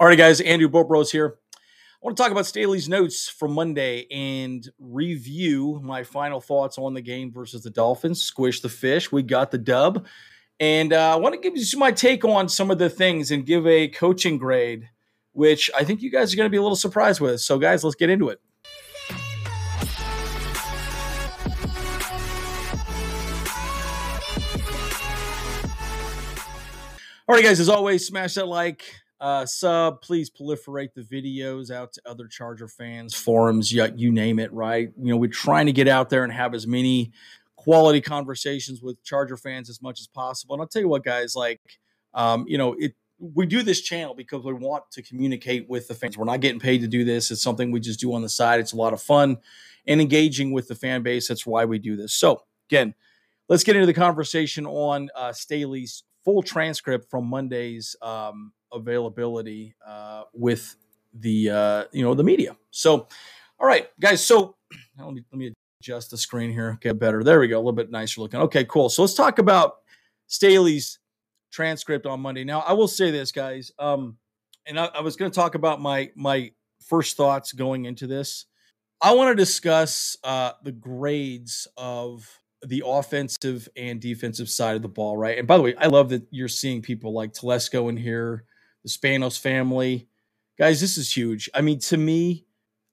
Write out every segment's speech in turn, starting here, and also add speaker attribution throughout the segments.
Speaker 1: All right, guys, Andrew Bolt Bros here. I want to talk about Staley's notes from Monday and review my final thoughts on the game versus the Dolphins. Squish the fish. We got the dub. And uh, I want to give you my take on some of the things and give a coaching grade, which I think you guys are going to be a little surprised with. So, guys, let's get into it. All right, guys, as always, smash that like, uh, sub, please proliferate the videos out to other Charger fans, forums, you, you name it, right? You know, we're trying to get out there and have as many quality conversations with Charger fans as much as possible. And I'll tell you what, guys, like, um, you know, it, we do this channel because we want to communicate with the fans. We're not getting paid to do this. It's something we just do on the side. It's a lot of fun and engaging with the fan base. That's why we do this. So, again, let's get into the conversation on uh, Staley's full transcript from Monday's um, availability uh, with the uh, you know the media. So, all right, guys. So let me let me adjust the screen here. Okay, better. There we go. A little bit nicer looking. Okay, cool. So let's talk about Staley's transcript on Monday. Now, I will say this, guys. Um, and I, I was going to talk about my my first thoughts going into this. I want to discuss uh, the grades of the offensive and defensive side of the ball, right? And by the way, I love that you're seeing people like Telesco in here, the Spanos family. Guys, this is huge. I mean, to me,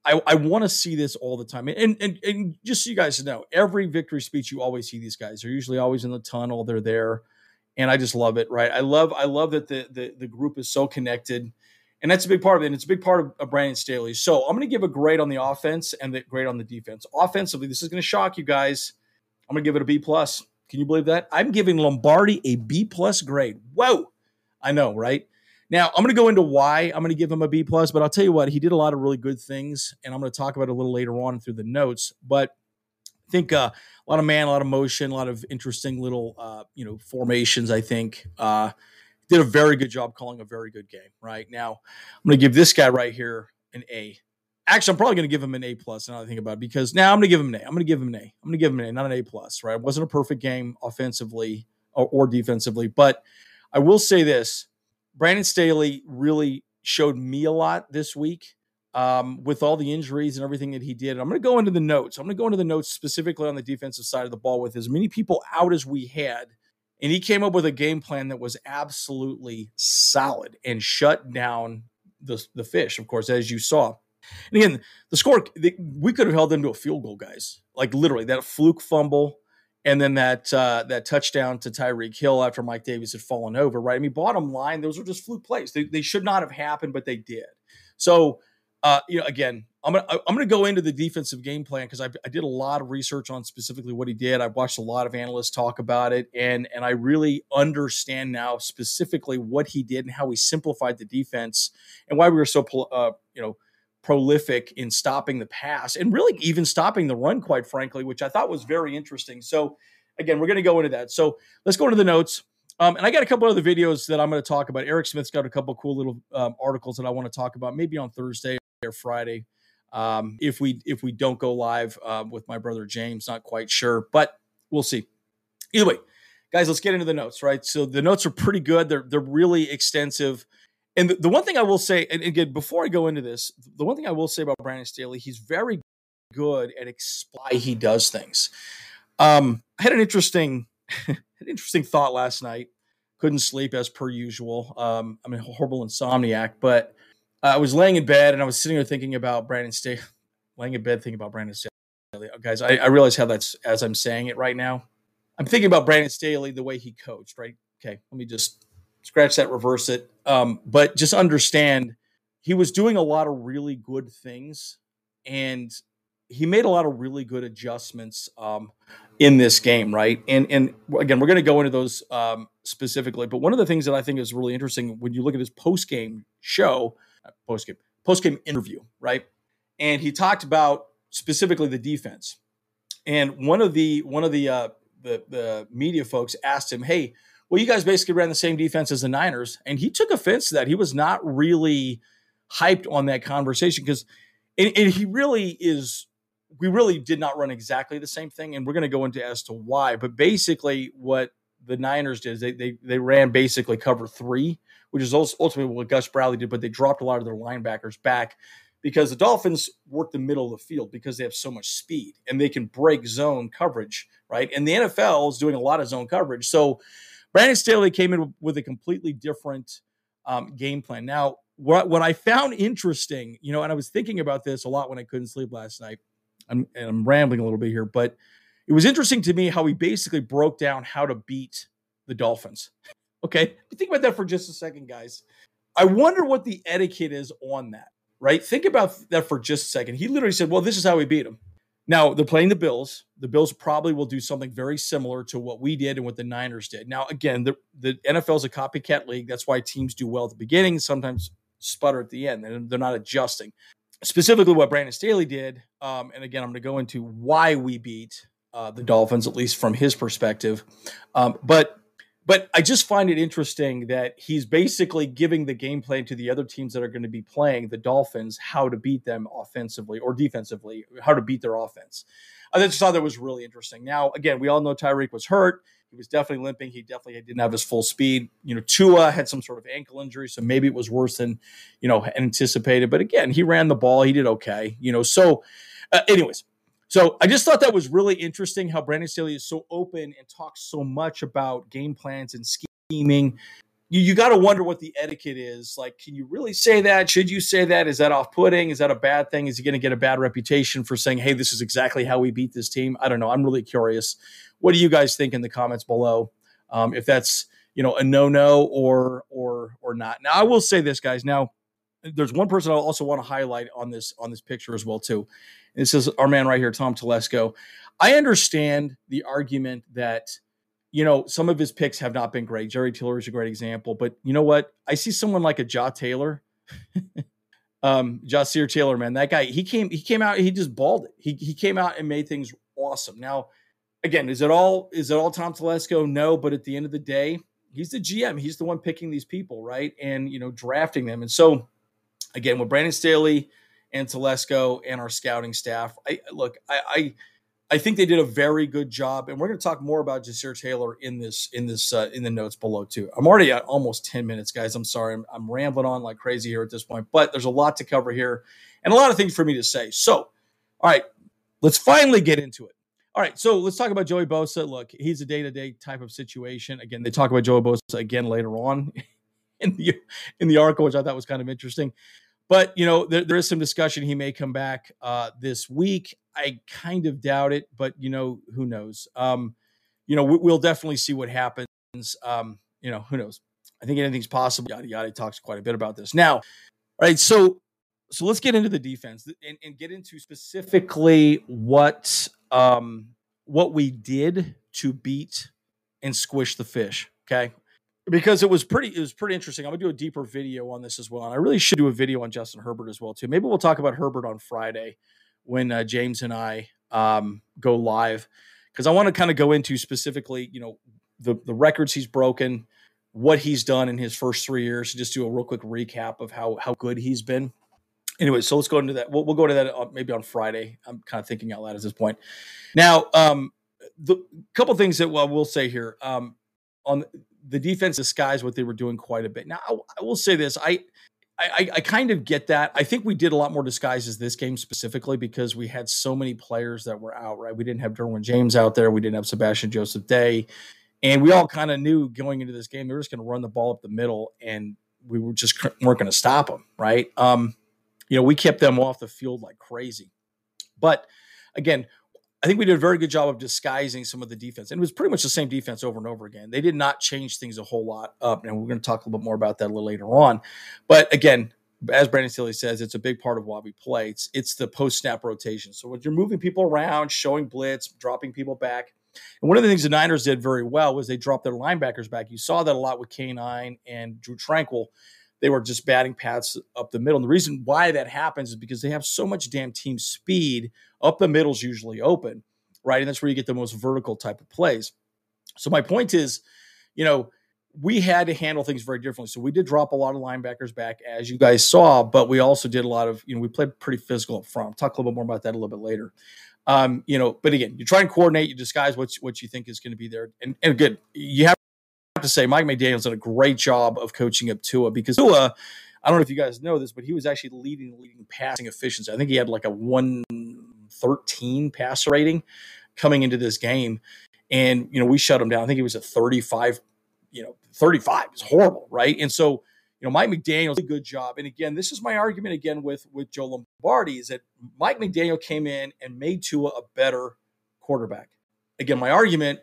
Speaker 1: I, I want to see this all the time. And, and and just so you guys know, every victory speech, you always see these guys. They're usually always in the tunnel. They're there. And I just love it, right? I love I love that the the, the group is so connected. And that's a big part of it. And it's a big part of, of Brandon Staley. So I'm going to give a grade on the offense and the grade on the defense. Offensively, this is going to shock you guys. I'm going to give it a B plus. Can you believe that? I'm giving Lombardi a B plus grade. Whoa. I know, right? Now I'm going to go into why I'm going to give him a B plus, but I'll tell you what, he did a lot of really good things, and I'm going to talk about it a little later on through the notes. But I think uh, a lot of man, a lot of motion, a lot of interesting little uh, you know formations. I think uh, did a very good job calling a very good game. Right now, I'm going to give this guy right here an A. Actually, I'm probably going to give him an A plus. Now I think about it, because now I'm going to give him an A. I'm going to give him an A. I'm going to give him an A, not an A plus. Right? It wasn't a perfect game offensively or, or defensively, but I will say this Brandon Staley really showed me a lot this week um, with all the injuries and everything that he did. I'm going to go into the notes. I'm going to go into the notes specifically on the defensive side of the ball with as many people out as we had. And he came up with a game plan that was absolutely solid and shut down the, the fish, of course, as you saw. And again, the score, we could have held them to a field goal, guys. Like literally, that fluke fumble and then that uh, that touchdown to Tyreek Hill after Mike Davis had fallen over, right? I mean, bottom line, those were just fluke plays. They, they should not have happened, but they did. So, uh, you know, again, I'm gonna I'm gonna go into the defensive game plan because I, I did a lot of research on specifically what he did. I watched a lot of analysts talk about it, and and I really understand now specifically what he did and how he simplified the defense and why we were so uh, you know prolific in stopping the pass and really even stopping the run, quite frankly, which I thought was very interesting. So, again, we're going to go into that. So, let's go into the notes. Um, and I got a couple other videos that I'm going to talk about. Eric Smith's got a couple cool little um, articles that I want to talk about, maybe on Thursday or Friday. Um, if we if we don't go live uh, with my brother James, not quite sure, but we'll see. Either way, guys, let's get into the notes. Right, so the notes are pretty good. They're they're really extensive. And the, the one thing I will say, and again, before I go into this, the one thing I will say about Brandon Staley, he's very good at explain he does things. Um, I had an interesting, an interesting thought last night. Couldn't sleep as per usual. Um, I'm a horrible insomniac, but I was laying in bed and I was sitting there thinking about Brandon Staley, laying in bed thinking about Brandon Staley. Guys, I, I realize how that's as I'm saying it right now. I'm thinking about Brandon Staley the way he coached. Right? Okay, let me just scratch that, reverse it. Um, but just understand he was doing a lot of really good things and he made a lot of really good adjustments um, in this game, right? And and again, we're going to go into those um, specifically. But one of the things that I think is really interesting when you look at his post game show, uh, post game post game interview, right? And he talked about specifically the defense. And one of the one of the uh, the the media folks asked him, "Hey, well, you guys basically ran the same defense as the Niners. And he took offense to that. He was not really hyped on that conversation because, and, and, he really is, we really did not run exactly the same thing. And we're going to go into as to why. But basically, what the Niners did is they they they ran basically cover three, which is ultimately what Gus Bradley did, but they dropped a lot of their linebackers back because the Dolphins work the middle of the field because they have so much speed and they can break zone coverage, right? And the NFL is doing a lot of zone coverage. So Brandon Staley came in with a completely different um, game plan. Now, what what I found interesting, you know, and I was thinking about this a lot when I couldn't sleep last night. I'm and I'm rambling a little bit here, but it was interesting to me how he basically broke down how to beat the Dolphins. Okay, think about that for just a second, guys. I wonder what the etiquette is on that. Right? Think about that for just a second. He literally said, "Well, this is how we beat them." Now they're playing the Bills. The Bills probably will do something very similar to what we did and what the Niners did. Now, again, the, the NFL is a copycat league. That's why teams do well at the beginning, sometimes sputter at the end, and they're not adjusting. Specifically, what Brandon Staley did, um, and again, I'm going to go into why we beat uh, the Dolphins, at least from his perspective. Um, but but I just find it interesting that he's basically giving the game plan to the other teams that are going to be playing the Dolphins how to beat them offensively or defensively, how to beat their offense. I just thought that was really interesting. Now, again, we all know Tyreek was hurt. He was definitely limping. He definitely didn't have his full speed. You know, Tua had some sort of ankle injury, so maybe it was worse than you know anticipated. But again, he ran the ball. He did okay. You know, so uh, anyways, so I just thought that was really interesting how Brandon Staley is so open and talks so much about game plans and scheming. You, you got to wonder what the etiquette is. Like, can you really say that? Should you say that? Is that off putting? Is that a bad thing? Is he going to get a bad reputation for saying, hey, this is exactly how we beat this team? I don't know. I'm really curious. What do you guys think in the comments below? Um, if that's you know a no no or or or not. Now I will say this, guys. Now there's one person I also want to highlight on this on this picture as well too. This is our man right here, Tom Telesco. I understand the argument that you know some of his picks have not been great. Jerry Tillery is a great example, but you know what? I see someone like a Jaw Taylor, um, Ja'Sir Taylor, man. That guy, he came, he came out, he just balled it. He he came out and made things awesome. Now, again, is it all is it all Tom Telesco? No, but at the end of the day, he's the GM. He's the one picking these people, right? And you know, drafting them. And so again, with Brandon Staley and Telesco and our scouting staff, I look, I, I, I think they did a very good job, and we're going to talk more about Ja'Sir Taylor in this in this uh, in the notes below too. I'm already at almost ten minutes, guys. I'm sorry, I'm, I'm rambling on like crazy here at this point, but there's a lot to cover here and a lot of things for me to say. So, all right, let's finally get into it. All right, so let's talk about Joey Bosa. Look, he's a day to day type of situation. Again, they talk about Joey Bosa again later on in the in the article, which I thought was kind of interesting. But you know, there, there is some discussion he may come back uh, this week. I kind of doubt it, but you know, who knows? Um, you know, we, will definitely see what happens. Um, you know, who knows? I think anything's possible. Yada yada talks quite a bit about this. Now, all right, so so let's get into the defense and, and get into specifically what um, what we did to beat and squish the fish. Okay, because it was pretty it was pretty interesting. I'm gonna do a deeper video on this as well, and I really should do a video on Justin Herbert as well too. Maybe we'll talk about Herbert on Friday when uh, James and I um, go live because I want to kind of go into specifically, you know, the the records he's broken, what he's done in his first three years. Just do a real quick recap of how how good he's been. Anyway, so let's go into that. We'll, we'll go to that uh, maybe on Friday. I'm kind of thinking out loud at this point. Now, um, the couple things that well, we'll say here um, on the defense disguised what they were doing quite a bit. Now, I, I will say this: I, I, I kind of get that. I think we did a lot more disguises this game specifically because we had so many players that were out. Right, we didn't have Derwin James out there. We didn't have Sebastian Joseph Day, and we all kind of knew going into this game they were just going to run the ball up the middle, and we were just weren't going to stop them. Right. Um, you know, we kept them off the field like crazy, but again, I think we did a very good job of disguising some of the defense. And it was pretty much the same defense over and over again. They did not change things a whole lot up. And we're going to talk a little bit more about that a little later on. But again, as Brandon Staley says, it's a big part of why we play. It's, it's the post snap rotation. So when you're moving people around, showing blitz, dropping people back. And one of the things the Niners did very well was they dropped their linebackers back. You saw that a lot with K9 and Drew Tranquill they were just batting paths up the middle. And the reason why that happens is because they have so much damn team speed. Up the middle's usually open, right? And that's where you get the most vertical type of plays. So my point is, you know, we had to handle things very differently. So we did drop a lot of linebackers back, as you guys saw, but we also did a lot of, you know, we played pretty physical up front. I'll talk a little bit more about that a little bit later. Um, you know, but again, you try and coordinate, you disguise what what you think is going to be there, and and good. You have to say, Mike McDaniel's done a great job of coaching up Tua because Tua, I don't know if you guys know this, but he was actually leading leading passing efficiency. I think he had like a 113 passer rating coming into this game. And, you know, we shut him down. I think he was a 35, you know, 35. It's horrible, right? And so, you know, Mike McDaniel's a good job. And again, this is my argument again with with Joe Lombardi is that Mike McDaniel came in and made Tua a better quarterback. Again, my argument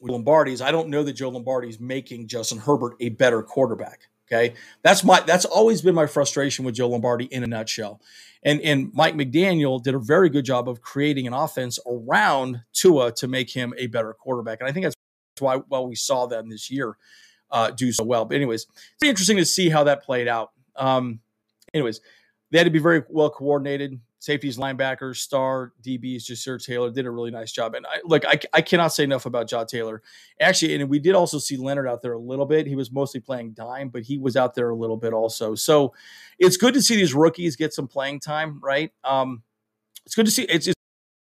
Speaker 1: with Lombardi is I don't know that Joe Lombardi's making Justin Herbert a better quarterback. Okay, that's my that's always been my frustration with Joe Lombardi in a nutshell. And and Mike McDaniel did a very good job of creating an offense around Tua to make him a better quarterback. And I think that's why well we saw them this year uh, do so well. But anyways, it's interesting to see how that played out. Um, anyways, they had to be very well coordinated. Safeties, linebackers, star DBs, Ja'Sir Taylor did a really nice job. And I, look, I, I cannot say enough about Jaw Taylor. Actually, and we did also see Leonard out there a little bit. He was mostly playing dime, but he was out there a little bit also. So it's good to see these rookies get some playing time, right? Um, it's good to see. It's,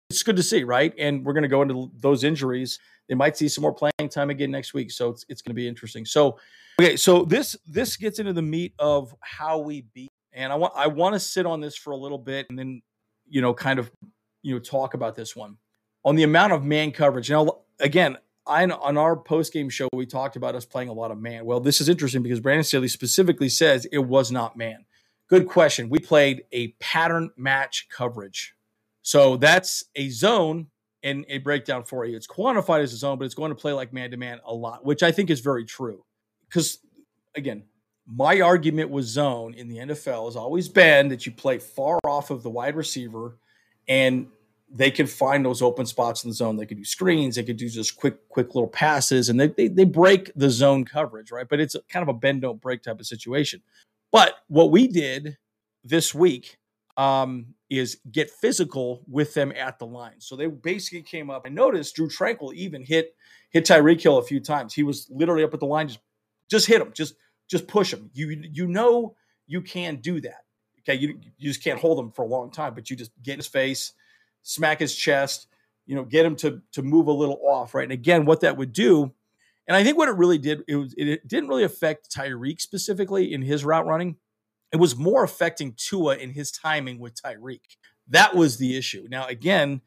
Speaker 1: it's good to see, right? And we're going to go into those injuries. They might see some more playing time again next week, so it's it's going to be interesting. So, okay, so this this gets into the meat of how we beat and I want I want to sit on this for a little bit and then you know kind of you know talk about this one on the amount of man coverage. Now again, I on our post game show we talked about us playing a lot of man. Well, this is interesting because Brandon Staley specifically says it was not man. Good question. We played a pattern match coverage. So that's a zone and a breakdown for you. It's quantified as a zone, but it's going to play like man to man a lot, which I think is very true. Because again, my argument with zone in the NFL has always been that you play far off of the wide receiver and they can find those open spots in the zone. They could do screens, they could do just quick, quick little passes, and they, they, they break the zone coverage, right? But it's kind of a bend don't break type of situation. But what we did this week um, is get physical with them at the line. So they basically came up. I noticed Drew Tranquill even hit hit Tyreek Hill a few times. He was literally up at the line, just just hit him, just just push him. You you know you can do that. Okay, you you just can't hold him for a long time, but you just get in his face, smack his chest, you know, get him to to move a little off, right? And again, what that would do, and I think what it really did, it was it didn't really affect Tyreek specifically in his route running. It was more affecting Tua in his timing with Tyreek. That was the issue. Now, again,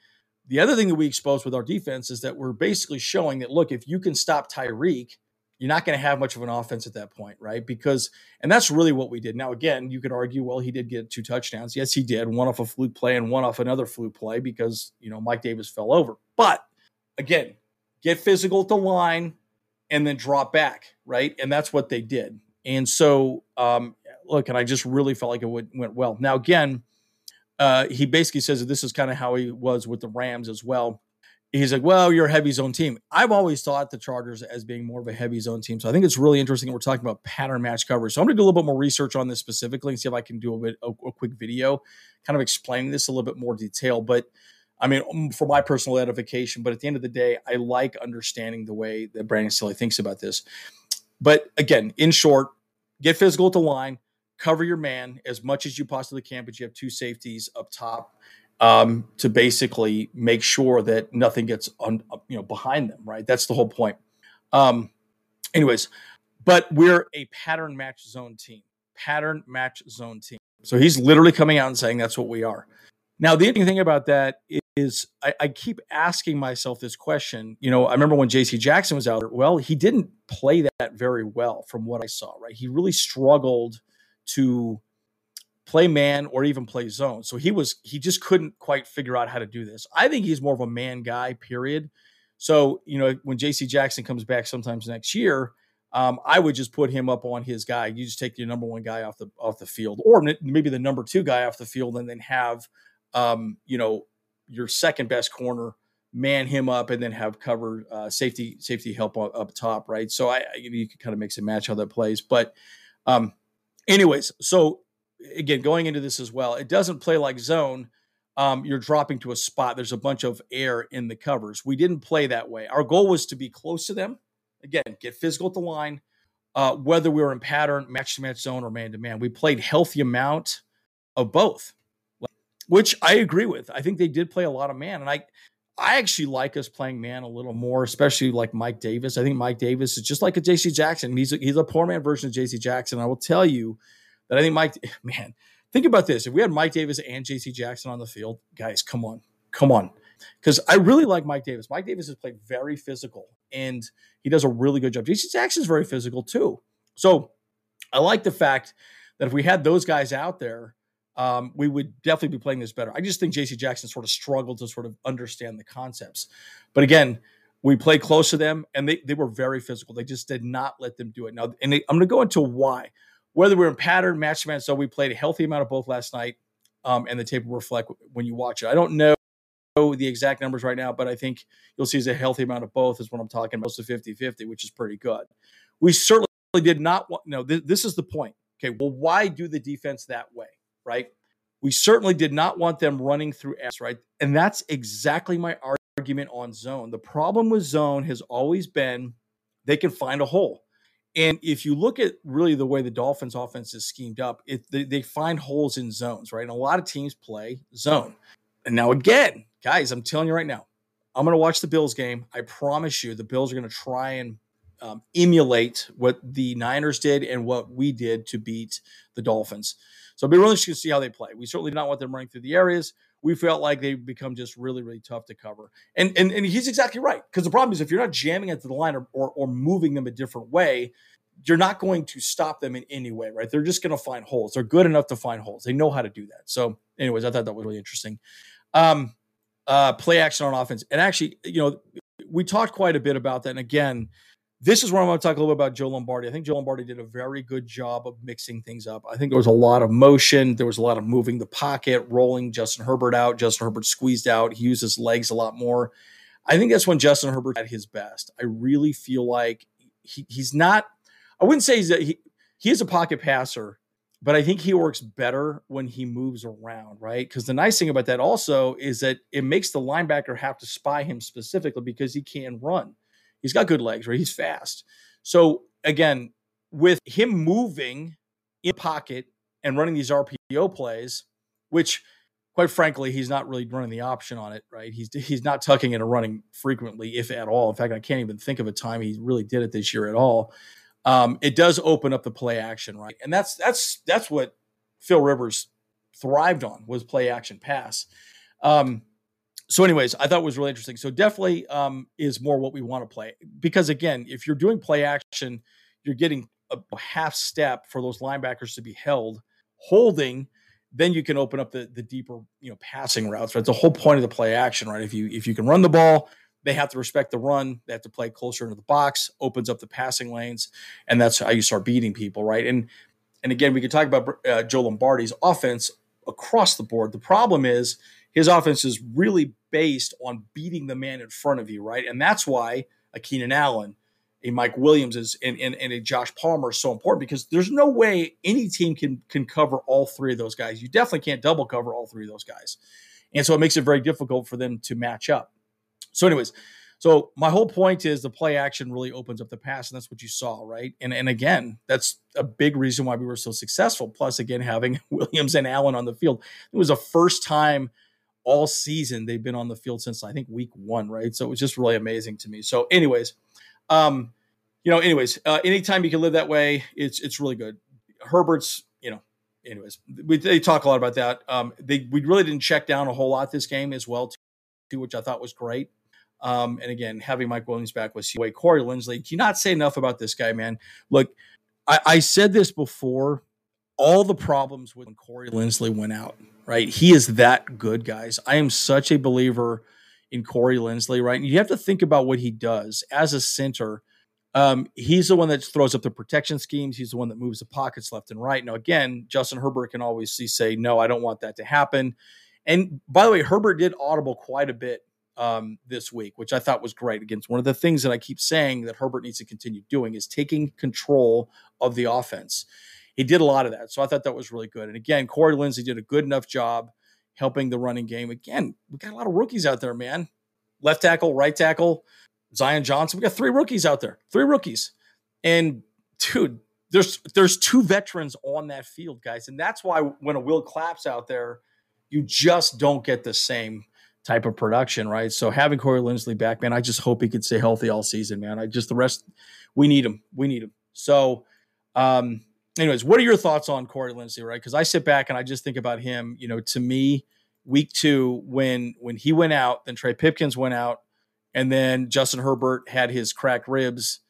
Speaker 1: the other thing that we exposed with our defense is that we're basically showing that look, if you can stop Tyreek, you're not going to have much of an offense at that point, right? Because, and that's really what we did. Now, again, you could argue, well, he did get two touchdowns. Yes, he did. One off a fluke play and one off another fluke play because, you know, Mike Davis fell over. But again, get physical at the line and then drop back, right? And that's what they did. And so, um, look, and I just really felt like it went, went well. Now, again, uh, he basically says that this is kind of how he was with the Rams as well he's like, well, you're a heavy zone team. I've always thought the Chargers as being more of a heavy zone team. So I think it's really interesting. We're talking about pattern match coverage. So I'm going to do a little bit more research on this specifically and see if I can do a bit a, a quick video, kind of explaining this a little bit more detail. But I mean, um, for my personal edification. But at the end of the day, I like understanding the way that Brandon Staley thinks about this. But again, in short, get physical at the line, cover your man as much as you possibly can, but you have two safeties up top um, to basically make sure that nothing gets on, you know, behind them. Right. That's the whole point. Um, anyways, but we're a pattern match zone team. Pattern match zone team. So he's literally coming out and saying that's what we are. Now, the interesting thing about that is I, I, keep asking myself this question. You know, I remember when JC Jackson was out there, well, he didn't play that very well from what I saw, right? He really struggled to play man or even play zone. So he was he just couldn't quite figure out how to do this. I think he's more of a man guy, period. So, you know, when JC Jackson comes back sometimes next year, um, I would just put him up on his guy. You just take your number one guy off the off the field, or maybe the number two guy off the field, and then have um, you know your second best corner man him up, and then have cover uh, safety safety help up, top, right? So I, you, know, you can kind of mix and match how that plays. But um, anyways, so again, going into this as well, it doesn't play like zone. Um, you're dropping to a spot. There's a bunch of air in the covers. We didn't play that way. Our goal was to be close to them. Again, get physical at the line. Uh, whether we were in pattern, match to match zone, or man to man, we played healthy amount of both, which I agree with. I think they did play a lot of man, and I, I actually like us playing man a little more, especially like Mike Davis. I think Mike Davis is just like a JC Jackson. He's a, he's a poor man version of JC Jackson. I will tell you that I think Mike, man, think about this. If we had Mike Davis and JC Jackson on the field, guys, come on, come on. Because I really like Mike Davis. Mike Davis has played very physical and he does a really good job. JC Jackson is very physical too. So I like the fact that if we had those guys out there, um, we would definitely be playing this better. I just think JC Jackson sort of struggled to sort of understand the concepts. But again, we played close to them and they, they were very physical. They just did not let them do it. Now, and they, I'm going to go into why. Whether we're in pattern, match man, so we played a healthy amount of both last night, um, and the tape will reflect when you watch it. I don't know the exact numbers right now, but I think you'll see it's a healthy amount of both is what I'm talking about. So 50 50, which is pretty good. We certainly did not want, no, th- this is the point. Okay, well, why do the defense that way, right? We certainly did not want them running through S, right? And that's exactly my argument on zone. The problem with zone has always been they can find a hole. And if you look at really the way the Dolphins offense is schemed up, it, they, they find holes in zones, right? And a lot of teams play zone. And now, again, guys, I'm telling you right now, I'm going to watch the Bills game. I promise you, the Bills are going to try and um, emulate what the Niners did and what we did to beat the Dolphins. So I'll be really interested to see how they play. We certainly do not want them running through the areas. We felt like they become just really, really tough to cover. And and, and he's exactly right. Because the problem is if you're not jamming into the line or, or, or moving them a different way, you're not going to stop them in any way, right? They're just going to find holes. They're good enough to find holes. They know how to do that. So, anyways, I thought that was really interesting. Um, uh, play action on offense, and actually, you know, we talked quite a bit about that. And again, this is where I'm going to talk a little bit about Joe Lombardi. I think Joe Lombardi did a very good job of mixing things up. I think there was a lot of motion. There was a lot of moving the pocket, rolling Justin Herbert out. Justin Herbert squeezed out. He used his legs a lot more. I think that's when Justin Herbert at his best. I really feel like he, he's not. I wouldn't say he's a, he he is a pocket passer, but I think he works better when he moves around, right? Because the nice thing about that also is that it makes the linebacker have to spy him specifically because he can run he's got good legs, right? He's fast. So again, with him moving in pocket and running these RPO plays, which quite frankly, he's not really running the option on it, right? He's he's not tucking and running frequently, if at all. In fact, I can't even think of a time he really did it this year at all. Um, it does open up the play action, right? And that's that's that's what Phil Rivers thrived on was play action pass. Um, so anyways i thought it was really interesting. So definitely um, is more what we want to play because again if you're doing play action you're getting a half step for those linebackers to be held holding then you can open up the the deeper you know passing routes right? The whole point of the play action right? If you if you can run the ball they have to respect the run they have to play closer into the box opens up the passing lanes and that's how you start beating people right? And and again we could talk about uh, joe lombardi's offense across the board. The problem is his offense is really based on beating the man in front of you, right? And that's why a Keenan Allen, a Mike Williams is and, and, and a Josh Palmer is so important because there's no way any team can can cover all three of those guys. You definitely can't double cover all three of those guys. And so it makes it very difficult for them to match up. So, anyways, so my whole point is the play action really opens up the pass, and that's what you saw, right? And and again, that's a big reason why we were so successful. Plus, again, having Williams and Allen on the field, it was the first time all season they've been on the field since I think week one, right? So it was just really amazing to me. So, anyways, um, you know, anyways, uh, anytime you can live that way, it's it's really good. Herbert's, you know, anyways, we they talk a lot about that. Um, they we really didn't check down a whole lot this game as well, too, which I thought was great. Um, and again, having Mike Williams back was way Corey Linsley. Can you not say enough about this guy, man? Look, I, I said this before. All the problems when Corey Linsley went out right? He is that good, guys. I am such a believer in Corey Linsley, right? And you have to think about what he does as a center. Um, he's the one that throws up the protection schemes. He's the one that moves the pockets left and right. Now, again, Justin Herbert can always say, no, I don't want that to happen. And by the way, Herbert did audible quite a bit um, this week, which I thought was great. Against one of the things that I keep saying that Herbert needs to continue doing is taking control of the offense he did a lot of that. So I thought that was really good. And again, Corey Linsley did a good enough job helping the running game. Again, we got a lot of rookies out there, man. Left tackle, right tackle, Zion Johnson. We got three rookies out there, three rookies. And dude, there's there's two veterans on that field, guys. And that's why when a Will Clapp's out there, you just don't get the same type of production, right? So having Corey Linsley back, man, I just hope he could stay healthy all season, man. I just the rest we need him. We need him. So um anyways, what are your thoughts on Corey Linsley, right? Because I sit back and I just think about him, you know, to me, week two, when when he went out, then Trey Pipkins went out, and then Justin Herbert had his cracked ribs.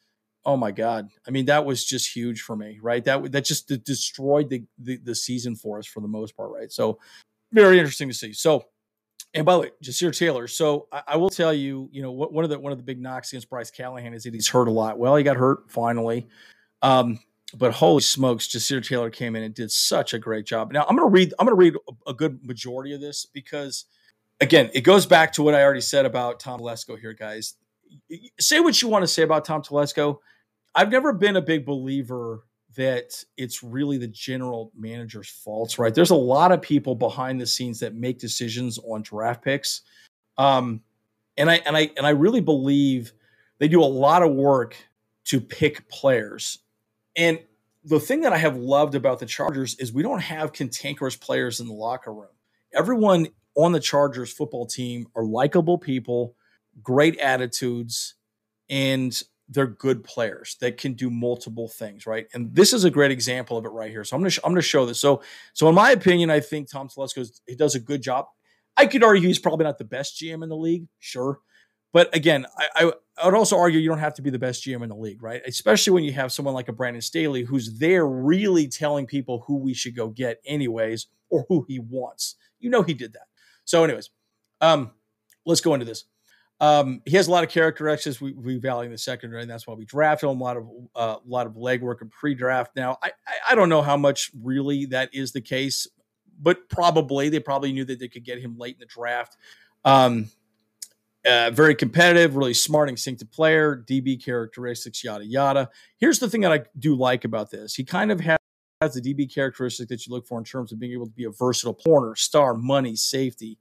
Speaker 1: Oh my God! I mean, that was just huge for me, right? That that just destroyed the, the the, season for us for the most part, right? So very interesting to see. So, and by the way, Ja'Sir Taylor. So I, I will tell you, you know, what, one of the one of the big knocks against Bryce Callahan is that he's hurt a lot. Well, he got hurt finally. Um, but holy smokes, Ja'Sir Taylor came in and did such a great job. Now I'm going to read. I'm going to read a, a good majority of this because, again, it goes back to what I already said about Tom Telesco here, guys. Say what you want to say about Tom Telesco. I've never been a big believer that it's really the general manager's faults, right? There's a lot of people behind the scenes that make decisions on draft picks. Um, and I and I and I really believe they do a lot of work to pick players and the thing that I have loved about the Chargers is we don't have cantankerous players in the locker room. Everyone on the Chargers football team are likable people, great attitudes, and they're good players that can do multiple things, right? And this is a great example of it right here. So I'm gonna sh- I'm gonna show this. So so in my opinion, I think Tom Telesco he does a good job. I could argue he's probably not the best GM in the league, sure, but again, I, I, I, would also argue you don't have to be the best GM in the league, right? Especially when you have someone like a Brandon Staley who's there really telling people who we should go get, anyways, or who he wants. You know, he did that. So, anyways, um, let's go into this. Um, he has a lot of characteristics we, we value in the secondary, and that's why we drafted him. A lot of uh, a uh, lot of legwork and pre-draft. Now, I I don't know how much really that is the case, but probably they probably knew that they could get him late in the draft. Um, uh, very competitive, really smart, instinctive player, DB characteristics, yada yada. Here's the thing that I do like about this: he kind of has the DB characteristic that you look for in terms of being able to be a versatile corner, star, money, safety.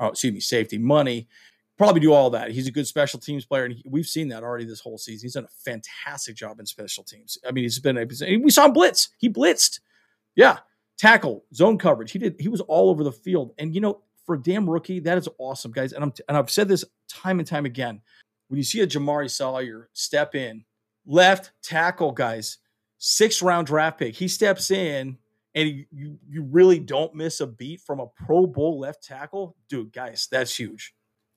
Speaker 1: Oh, excuse me, safety, money. Probably do all that. He's a good special teams player, and he, we've seen that already this whole season. He's done a fantastic job in special teams. I mean, he's been. A, we saw him blitz. He blitzed. Yeah, tackle, zone coverage. He did. He was all over the field, and you know for a damn rookie, that is awesome, guys. And I'm and I've said this time and time again. When you see a Jamaree Salyer step in, left tackle, guys, six round draft pick, he steps in and you you really don't miss a beat from a Pro Bowl left tackle, dude, guys, that's huge.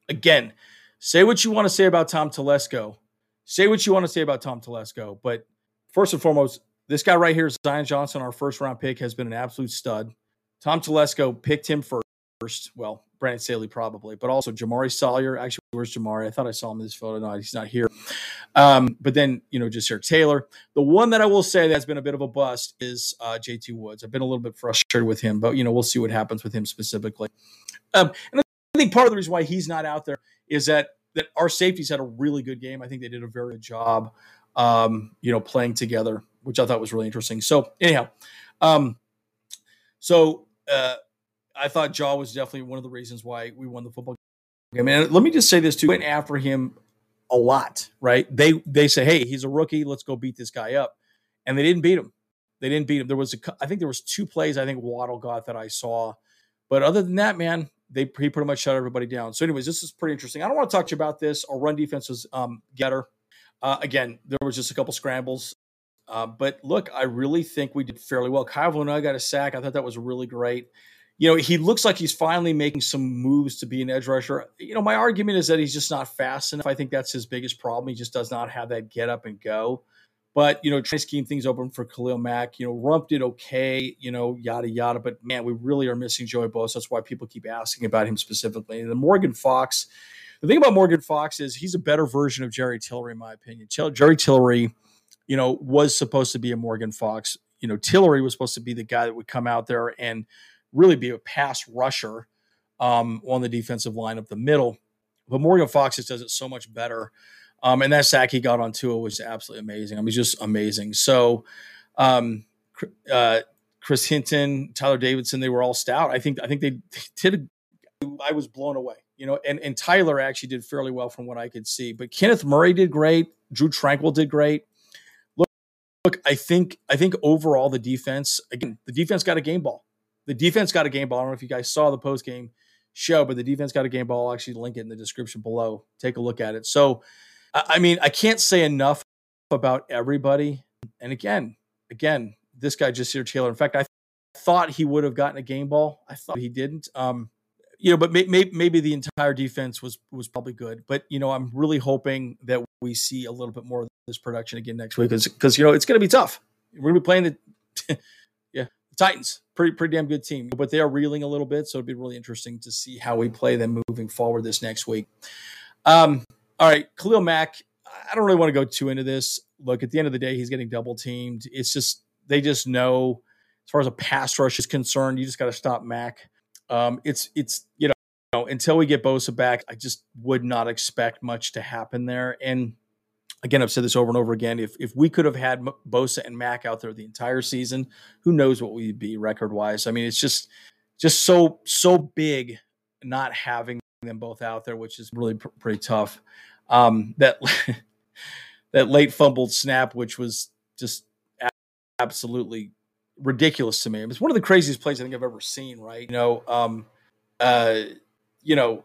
Speaker 1: Again, say what you want to say about Tom Telesco. Say what you want to say about Tom Telesco, but first and foremost, this guy right here, Zion Johnson, our first round pick, has been an absolute stud. Tom Telesco picked him first first. Well, Brandon Staley probably, but also Jamaree Salyer. Actually, where's Jamaree? I thought I saw him in this photo. No, he's not here. Um, but then, you know, Ja'Sir Taylor. The one that I will say that's been a bit of a bust is uh, JT Woods. I've been a little bit frustrated with him, but, you know, we'll see what happens with him specifically. Um, and I think part of the reason why he's not out there is that that our safeties had a really good game. I think they did a very good job, um, you know, playing together, which I thought was really interesting. So, anyhow, um, so uh, I thought Jaw was definitely one of the reasons why we won the football game. And let me just say this too: We went after him a lot, right? They they say, "Hey, he's a rookie. Let's go beat this guy up," and they didn't beat him. They didn't beat him. There was a, I think there was two plays I think Waddle got that I saw, but other than that, man, they he pretty much shut everybody down. So, anyways, this is pretty interesting. I don't want to talk to you about this. Our run defense was um, getter. Uh, again, there was just a couple scrambles. Uh, but look, I really think we did fairly well. Kyle Noy got a sack. I thought that was really great you know, he looks like he's finally making some moves to be an edge rusher. You know, my argument is that he's just not fast enough. I think that's his biggest problem. He just does not have that get up and go. But, you know, trying to scheme things open for Khalil Mack. You know, Rumph did okay, you know, yada, yada. But, man, we really are missing Joey Bosa. That's why people keep asking about him specifically. And the Morgan Fox, the thing about Morgan Fox is he's a better version of Jerry Tillery, in my opinion. Jerry Tillery, you know, was supposed to be a Morgan Fox. You know, Tillery was supposed to be the guy that would come out there and – really be a pass rusher um, on the defensive line up the middle. But Morgan Fox just does it so much better. Um, and that sack he got on Tua was absolutely amazing. I mean, just amazing. So, um, uh, Chris Hinton, Tyler Davidson, they were all stout. I think I think they did. I was blown away, you know. And and Tyler actually did fairly well from what I could see. But Kenneth Murray did great. Drew Tranquill did great. Look, look. I think I think overall the defense again, the defense got a game ball the defense got a game ball. I don't know if you guys saw the post game. show, but the defense got a game ball. I'll actually link it in the description below. Take a look at it. So, I mean, I can't say enough about everybody. And again, again, this guy just here, Taylor. In fact, I thought he would have gotten a game ball. I thought he didn't. Um, you know, but may, may, maybe the entire defense was was probably good. But you know, I'm really hoping that we see a little bit more of this production again next week because you know it's going to be tough. We're going to be playing the Titans, pretty pretty damn good team, but they are reeling a little bit, so it'd be really interesting to see how we play them moving forward this next week. Um, all right, Khalil Mack. I don't really want to go too into this. Look, at the end of the day, he's getting double teamed. It's just they just know as far as a pass rush is concerned, you just got to stop Mack. Um, it's it's you know until we get Bosa back, I just would not expect much to happen there. And again, I've said this over and over again. If if we could have had Bosa and Mack out there the entire season, who knows what we'd be record wise? I mean, it's just just so so big not having them both out there, which is really pr- pretty tough. Um, that that late fumbled snap, which was just absolutely ridiculous to me. It's one of the craziest plays I think I've ever seen. Right? You know, um, uh, you know,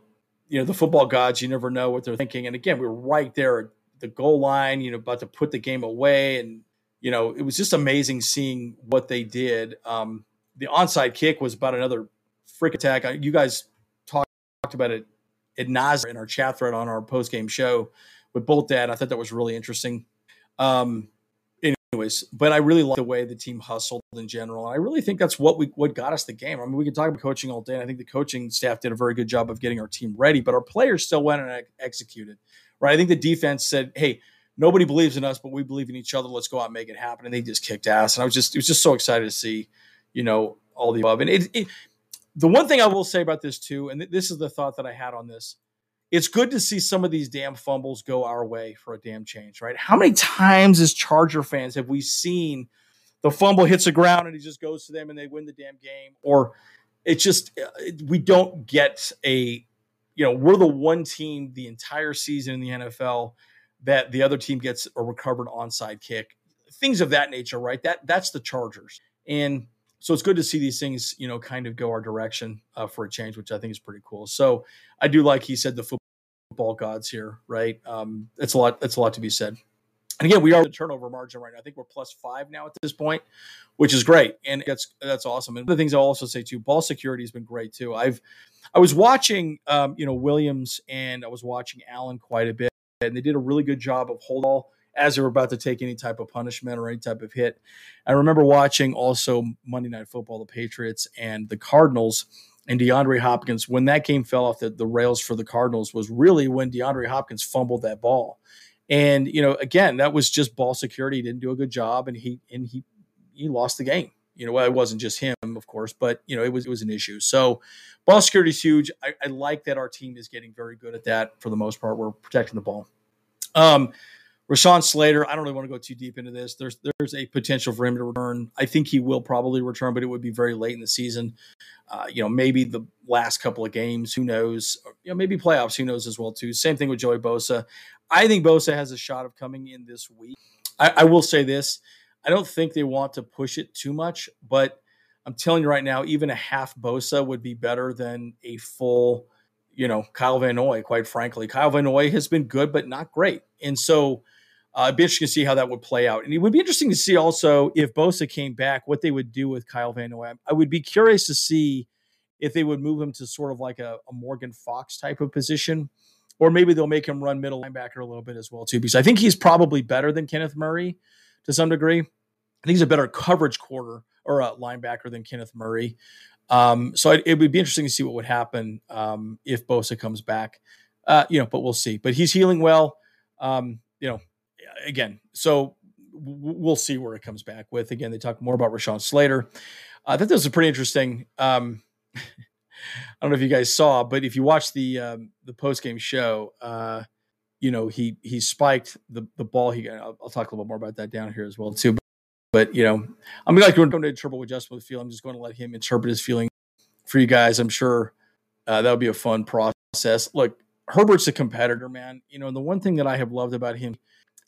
Speaker 1: you know the football gods. You never know what they're thinking. And again, we were right there the goal line. You know, about to put the game away, and you know, it was just amazing seeing what they did. Um, the onside kick was about another freak attack. You guys talked about it at Nas in our chat thread on our post game show with Bolt Dad. I thought that was really interesting. Um, anyways, but I really like the way the team hustled in general. And I really think that's what we what got us the game. I mean, we can talk about coaching all day. And I think the coaching staff did a very good job of getting our team ready, but our players still went and executed. Right. I think the defense said, Hey, nobody believes in us, but we believe in each other. Let's go out and make it happen. And they just kicked ass. And I was just it was just so excited to see, you know, all the above. And it, it the one thing I will say about this too, and this is the thought that I had on this it's good to see some of these damn fumbles go our way for a damn change, right? How many times as Charger fans have we seen the fumble hits the ground and he just goes to them and they win the damn game? Or it's just, uh, we don't get a, you know, we're the one team the entire season in the NFL that the other team gets a recovered onside kick, things of that nature, right? That that's the Chargers. And so it's good to see these things, you know, kind of go our direction uh, for a change, which I think is pretty cool. So I do like he said the football gods here, right? Um, it's a lot. It's a lot to be said. And again, we are the turnover margin right now. I think we're plus five now at this point, which is great, and that's that's awesome. And the things I'll also say too, ball security has been great too. I've I was watching, um, you know, Williams and I was watching Allen quite a bit, and they did a really good job of hold all as they were about to take any type of punishment or any type of hit. I remember watching also Monday Night Football, the Patriots and the Cardinals, and DeAndre Hopkins. When that game fell off the, the rails for the Cardinals, was really when DeAndre Hopkins fumbled that ball. And you know, again, that was just ball security. Didn't do a good job, and he and he he lost the game. You know, well, it wasn't just him, of course, but you know, it was it was an issue. So, ball security is huge. I, I like that our team is getting very good at that for the most part. We're protecting the ball. Um, Rashawn Slater, I don't really want to go too deep into this. There's there's a potential for him to return. I think he will probably return, but it would be very late in the season. Uh, you know, maybe the last couple of games. Who knows? Or, you know, maybe playoffs. Who knows as well too. Same thing with Joey Bosa. I think Bosa has a shot of coming in this week. I, I will say this: I don't think they want to push it too much, but I'm telling you right now, even a half Bosa would be better than a full. You know, Kyle Van Noy, quite frankly. Kyle Van Noy has been good, but not great. And so uh, it'd be interesting to see how that would play out. And it would be interesting to see also if Bosa came back, what they would do with Kyle Van Noy. I would be curious to see if they would move him to sort of like a, a, Morgan Fox type of position, or maybe they'll make him run middle linebacker a little bit as well too. Because I think he's probably better than Kenneth Murray to some degree. I think he's a better coverage quarter or a linebacker than Kenneth Murray. Um, so it, would be interesting to see what would happen um, if Bosa comes back. Uh, you know, but we'll see. But he's healing well. Um, you know, again, so we'll see where it comes back with. Again, they talk more about Rashawn Slater. I thought this was pretty interesting. I don't know if you guys saw, but if you watch the um, the post game show, uh, you know he he spiked the the ball. He I'll, I'll, talk a little bit more about that down here as well too. But, but you know, I'm like going to interpret what Justin would feel. I'm just going to let him interpret his feeling for you guys. I'm sure uh, that would be a fun process. Look, Herbert's a competitor, man. You know, and the one thing that I have loved about him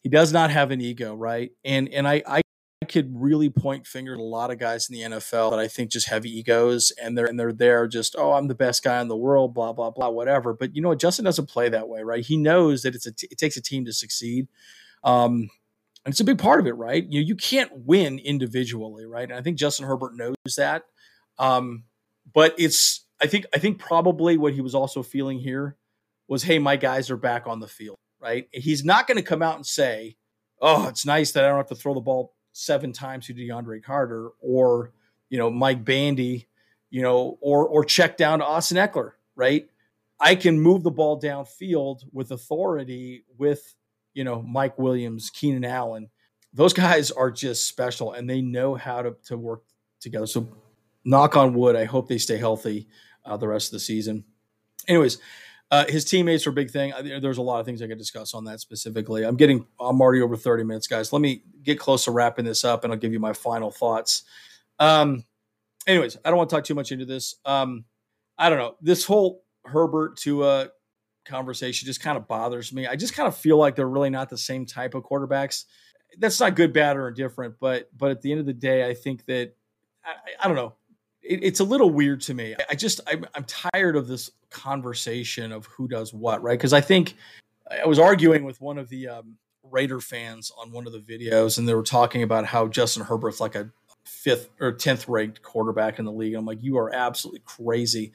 Speaker 1: he does not have an ego, right? And and I I could really point finger at a lot of guys in the NFL that I think just have egos and they're and they're there just oh I'm the best guy in the world blah blah blah whatever. But you know what Justin doesn't play that way, right? He knows that it's a t- it takes a team to succeed. Um, and it's a big part of it, right? You you can't win individually, right? And I think Justin Herbert knows that. Um, but it's I think I think probably what he was also feeling here was, hey, my guys are back on the field, right? He's not going to come out and say, oh, it's nice that I don't have to throw the ball seven times to DeAndre Carter or you know Mike Bandy, you know, or or check down to Austin Ekeler, right? I can move the ball downfield with authority with you know Mike Williams, Keenan Allen. Those guys are just special and they know how to to work together. So knock on wood, I hope they stay healthy uh, the rest of the season. Anyways, uh, his teammates are a big thing. There's a lot of things I could discuss on that specifically. I'm getting, I'm already over 30 minutes, guys. Let me get close to wrapping this up, and I'll give you my final thoughts. Um, anyways, I don't want to talk too much into this. Um, I don't know. This whole Herbert to uh, conversation just kind of bothers me. I just kind of feel like they're really not the same type of quarterbacks. That's not good, bad, or indifferent, but but at the end of the day, I think that I, I don't know it, it's a little weird to me. I just I'm, I'm tired of this conversation of who does what, right? Because I think I was arguing with one of the um, Raider fans on one of the videos, and they were talking about how Justin Herbert's like a fifth or tenth ranked quarterback in the league. I'm like, you are absolutely crazy.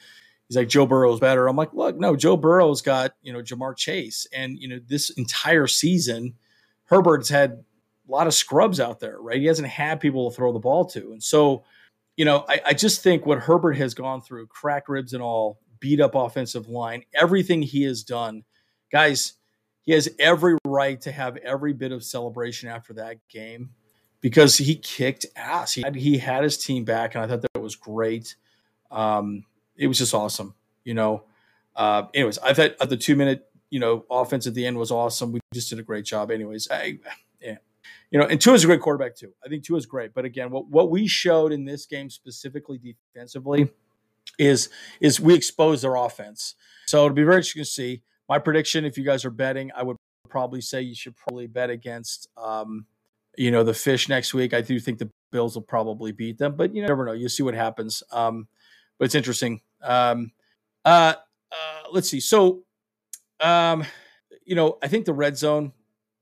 Speaker 1: He's like, Joe Burrow's better. I'm like, look, no, Joe Burrow's got you know Ja'Marr Chase, and you know this entire season, Herbert's had a lot of scrubs out there, right? He hasn't had people to throw the ball to, and so you know, I, I just think what Herbert has gone through, crack ribs and all, beat up offensive line, everything he has done, guys, he has every right to have every bit of celebration after that game because he kicked ass. He had, he had his team back, and I thought that was great. Um, it was just awesome, you know. Uh, anyways, I thought the two minute, you know, offense at the end was awesome. We just did a great job. Anyways, I, you know, and Tua is a great quarterback too. I think Tua is great, but again, what what we showed in this game specifically defensively is is we exposed their offense. So it'll be very interesting to see. My prediction, if you guys are betting, I would probably say you should probably bet against, um, you know, the fish next week. I do think the Bills will probably beat them, but you never know. You'll see what happens. Um, but it's interesting. Um, uh, uh, let's see. So, um, you know, I think the red zone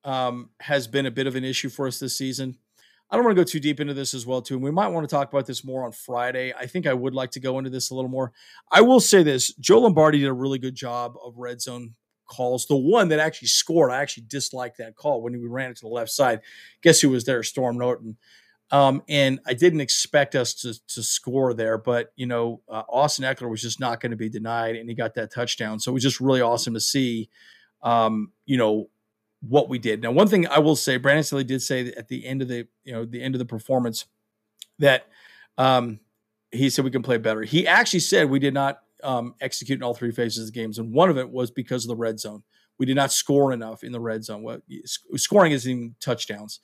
Speaker 1: um, has been a bit of an issue for us this season. I don't want to go too deep into this as well, too. And we might want to talk about this more on Friday. I think I would like to go into this a little more. I will say this: Joe Lombardi did a really good job of red zone calls. The one that actually scored, I actually disliked that call when we ran it to the left side. Guess who was there? Storm Norton. Um, and I didn't expect us to to score there, but you know, uh, Austin Ekeler was just not going to be denied, and he got that touchdown. So it was just really awesome to see. Um, you know, what we did. Now, one thing I will say, Brandon Staley did say at the end of the you know the end of the performance that um, he said we can play better. He actually said we did not um, execute in all three phases of the games, and one of it was because of the red zone. We did not score enough in the red zone. What scoring isn't even touchdowns.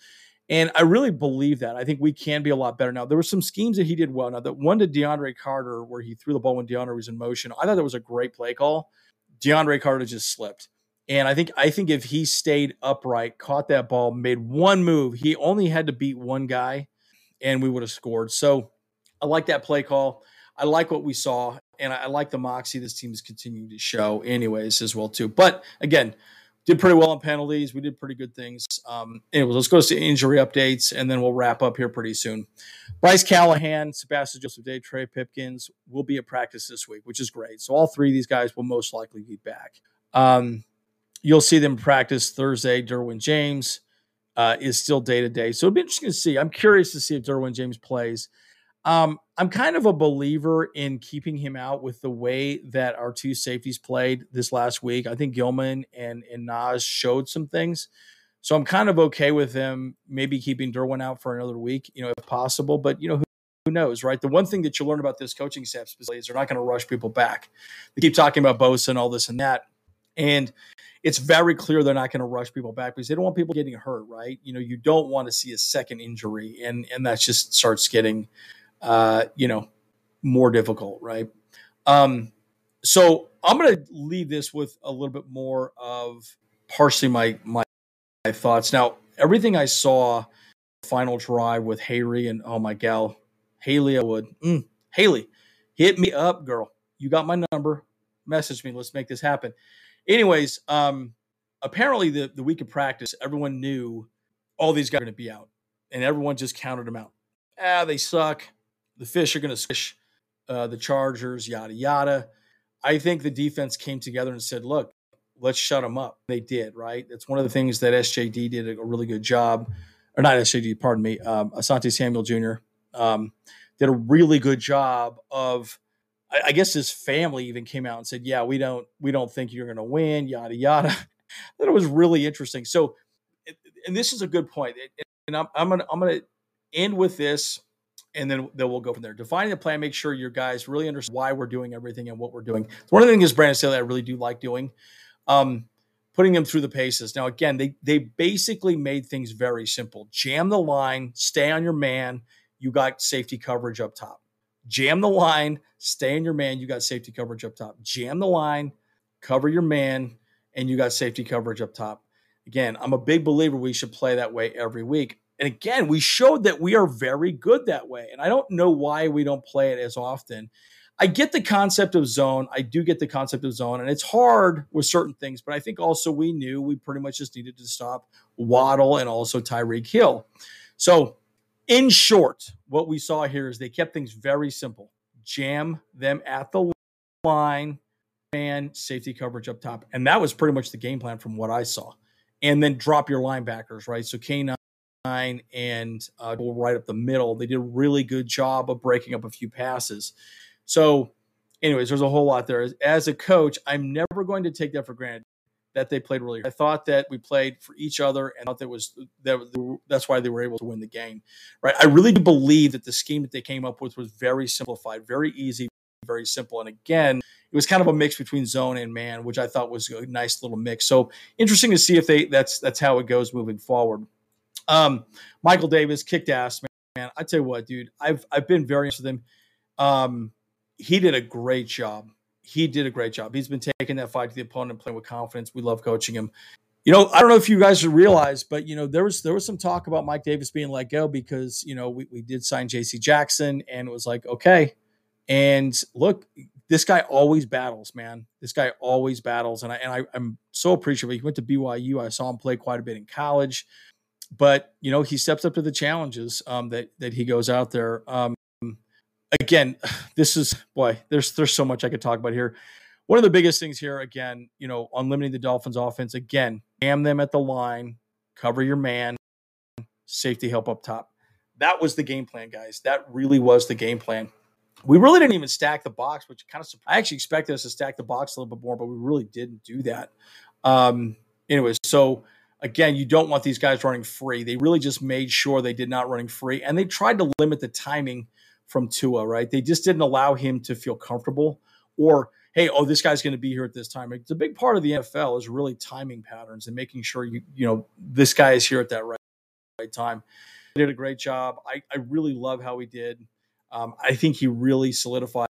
Speaker 1: And I really believe that. I think we can be a lot better now. There were some schemes that he did well. Now, that one to DeAndre Carter, where he threw the ball when DeAndre was in motion, I thought that was a great play call. DeAndre Carter just slipped. And I think I think if he stayed upright, caught that ball, made one move, he only had to beat one guy, and we would have scored. So I like that play call. I like what we saw, and I, like the moxie this team is continuing to show, anyways, as well too. But again, did pretty well on penalties. We did pretty good things. Um, anyways, let's go to injury updates, and then we'll wrap up here pretty soon. Bryce Callahan, Sebastian Joseph Day, Trey Pipkins will be at practice this week, which is great. So all three of these guys will most likely be back. Um, You'll see them practice Thursday. Derwin James uh, is still day to day. So it'll be interesting to see. I'm curious to see if Derwin James plays. Um, I'm kind of a believer in keeping him out with the way that our two safeties played this last week. I think Gilman and, and Nas showed some things. So I'm kind of okay with him maybe keeping Derwin out for another week, you know, if possible. But, you know, who, who knows, right? The one thing that you learn about this coaching staff is they're not going to rush people back. They keep talking about Bosa and all this and that. And it's very clear they're not going to rush people back because they don't want people getting hurt, right? You know, you don't want to see a second injury, and and that just starts getting, uh, you know, more difficult, right? Um, so I'm going to leave this with a little bit more of partially my my, my thoughts. Now, everything I saw final drive with Haley and oh my gal, Haley would Mm, Haley, hit me up, girl. You got my number. Message me. Let's make this happen. Anyways, um, apparently the, the week of practice, everyone knew all these guys are going to be out, and everyone just counted them out. Ah, they suck. The fish are going to squish uh, the Chargers, yada yada. I think the defense came together and said, "Look, let's shut them up." They did, right? That's one of the things that SJD did a really good job, or not SJD, pardon me, um, Asante Samuel Jr. Um, did a really good job of. I, I guess his family even came out and said, "Yeah, we don't, we don't think you're going to win." Yada yada. that it was really interesting. So, and this is a good point. point, and I'm, I'm gonna I'm gonna end with this, and then then we'll go from there. Defining the plan, make sure your guys really understand why we're doing everything and what we're doing. One of the things Brandon Staley I really do like doing, um, putting them through the paces. Now, again, they they basically made things very simple. Jam the line, stay on your man. You got safety coverage up top. Jam the line, stay in your man. You got safety coverage up top. Jam the line, cover your man and you got safety coverage up top. Again, I'm a big believer we should play that way every week. And again, we showed that we are very good that way. And I don't know why we don't play it as often. I get the concept of zone. I do get the concept of zone, and it's hard with certain things. But I think also we knew we pretty much just needed to stop Waddle and also Tyreek Hill. So, in short, what we saw here is they kept things very simple. Jam them at the line, man safety coverage up top. And that was pretty much the game plan from what I saw. And then drop your linebackers, right? So K9 and uh, go right up the middle. They did a really good job of breaking up a few passes. So, anyways, there's a whole lot there. As a coach, I'm never going to take that for granted that they played really. I thought that we played for each other, and thought that was that that's why they were able to win the game, right? I really do believe that the scheme that they came up with was very simplified, very easy, very simple. And again, it was kind of a mix between zone and man, which I thought was a nice little mix. So interesting to see if they that's that's how it goes moving forward. Um, Michael Davis kicked ass, man. I tell you what, dude, I've I've been very with him. Um, he did a great job. He did a great job. He's been taking that fight to the opponent, playing with confidence. We love coaching him. You know, I don't know if you guys realize, but you know, there was there was some talk about Mike Davis being let go because you know we, we did sign J.C. Jackson, and it was like, okay, and look, this guy always battles, man. This guy always battles, and I and I, am so appreciative. He went to BYU. I saw him play quite a bit in college, but you know he steps up to the challenges um, that that he goes out there. Um, again, this is boy. There's there's so much I could talk about here. One of the biggest things here, again, you know, on limiting the Dolphins' offense. Again, jam them at the line, cover your man, safety help up top. That was the game plan, guys. That really was the game plan we really didn't even stack the box, which kind of I actually expected us to stack the box a little bit more, but we really didn't do that. Um, anyways, so again, you don't want these guys running free. They really just made sure they did not running free, and they tried to limit the timing from Tua. Right? They just didn't allow him to feel comfortable or hey, oh, this guy's going to be here at this time. It's a big part of the NFL is really timing patterns and making sure you you know this guy is here at that right, right time. He did a great job. I, I really love how he did. Um, I think he really solidified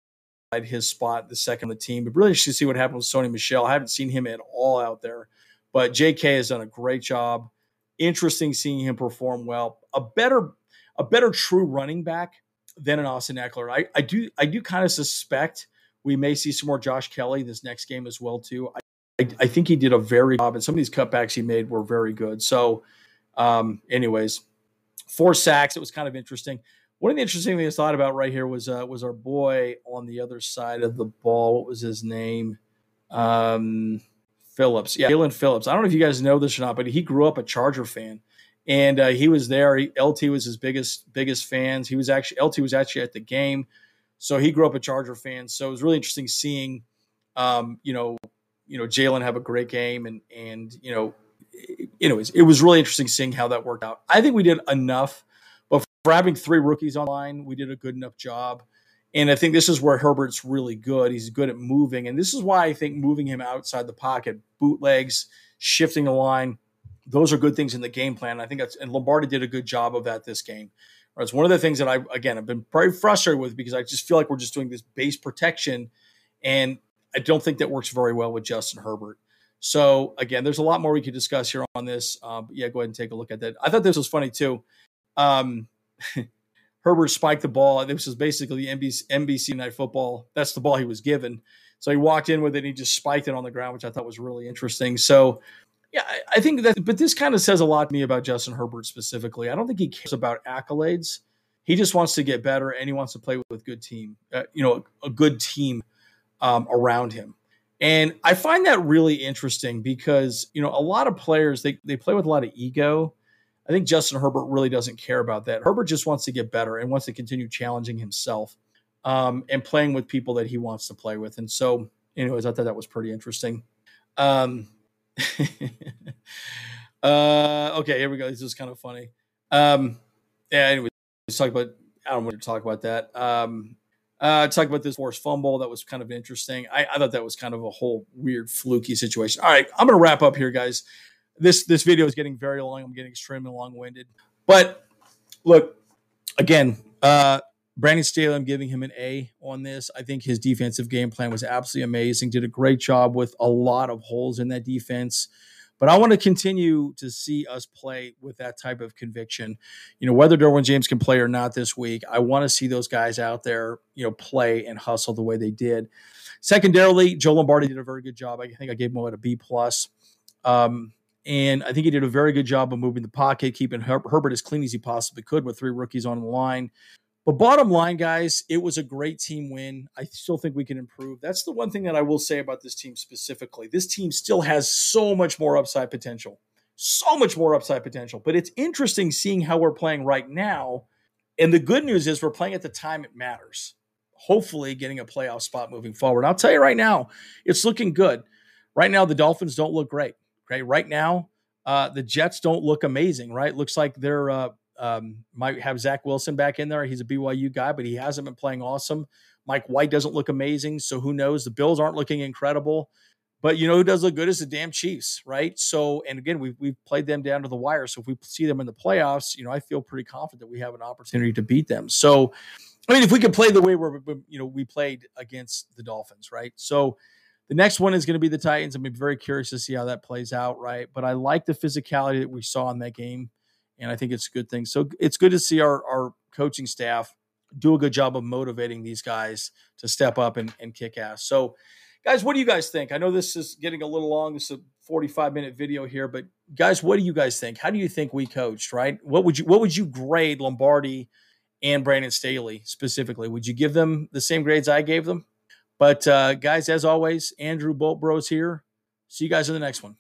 Speaker 1: his spot the second on the team. But really interesting to see what happened with Sony Michel. I haven't seen him at all out there, but J.K. has done a great job. Interesting seeing him perform well. A better, a better true running back than an Austin Ekeler. I, I do, I do kind of suspect we may see some more Josh Kelley this next game as well too. I, I, I think he did a very job, and some of these cutbacks he made were very good. So, um, anyways, four sacks. It was kind of interesting. One of the interesting things I thought about right here was uh, was our boy on the other side of the ball. What was his name? Um, Phillips. Yeah, Jaelan Phillips. I don't know if you guys know this or not, but he grew up a Charger fan, and uh, he was there. He, LT was his biggest biggest fans. He was actually LT was actually at the game, so he grew up a Charger fan. So it was really interesting seeing, um, you know, you know Jaelan have a great game, and and you know, anyways, it was really interesting seeing how that worked out. I think we did enough but for having three rookies online, we did a good enough job. And I think this is where Herbert's really good. He's good at moving. And this is why I think moving him outside the pocket, bootlegs, shifting the line, those are good things in the game plan. I think that's, and Lombardi did a good job of that this game. It's one of the things that I, again, I've been very frustrated with because I just feel like we're just doing this base protection. And I don't think that works very well with Justin Herbert. So, again, there's a lot more we could discuss here on this. But yeah, go ahead and take a look at that. I thought this was funny too. Um, Herbert spiked the ball. This was basically NBC, NBC Night Football. That's the ball he was given. So he walked in with it and he just spiked it on the ground, which I thought was really interesting. So, yeah, I think that, but this kind of says a lot to me about Justin Herbert specifically. I don't think he cares about accolades. He just wants to get better and he wants to play with a good team, uh, you know, a good team um, around him. And I find that really interesting because, you know, a lot of players, they, they play with a lot of ego. I think Justin Herbert really doesn't care about that. Herbert just wants to get better and wants to continue challenging himself um, and playing with people that he wants to play with. And so, anyways, I thought that was pretty interesting. Um, uh, okay, here we go. This is kind of funny. Um, yeah, anyway, let's talk about. I don't want to talk about that. Um, uh, talk about this forced fumble. That was kind of interesting. I, I thought that was kind of a whole weird, fluky situation. All right, I'm going to wrap up here, guys. This this video is getting very long. I'm getting extremely long winded. But look, again, uh, Brandon Staley, I'm giving him an A on this. I think his defensive game plan was absolutely amazing. Did a great job with a lot of holes in that defense. But I want to continue to see us play with that type of conviction. You know, whether Derwin James can play or not this week, I want to see those guys out there, you know, play and hustle the way they did. Secondarily, Joe Lombardi did a very good job. I think I gave him a B plus. Um, and I think he did a very good job of moving the pocket, keeping Her- Herbert as clean as he possibly could with three rookies on the line. But bottom line, guys, it was a great team win. I still think we can improve. That's the one thing that I will say about this team specifically. This team still has so much more upside potential, so much more upside potential. But it's interesting seeing how we're playing right now. And the good news is we're playing at the time it matters. Hopefully, getting a playoff spot moving forward. I'll tell you right now, it's looking good. Right now, the Dolphins don't look great. Right, right now, uh, the Jets don't look amazing. Right, looks like they're uh, um, might have Zach Wilson back in there. He's a BYU guy, but he hasn't been playing awesome. Mike White doesn't look amazing, so who knows? The Bills aren't looking incredible, but you know who does look good is the damn Chiefs, right? So, and again, we've we've played them down to the wire. So if we see them in the playoffs, you know, I feel pretty confident that we have an opportunity to beat them. So, I mean, if we could play the way we're, you know, we played against the Dolphins, right? So. The next one is going to be the Titans. I'm very curious to see how that plays out, right? But I like the physicality that we saw in that game and I think it's a good thing. So it's good to see our our coaching staff do a good job of motivating these guys to step up and, and kick ass. So, guys, what do you guys think? I know this is getting a little long. This is a 45 minute video here, but guys, what do you guys think? How do you think we coached? Right? What would you what would you grade Lombardi and Brandon Staley specifically? Would you give them the same grades I gave them? But uh, guys, as always, Andrew Bolt Bros here. See you guys in the next one.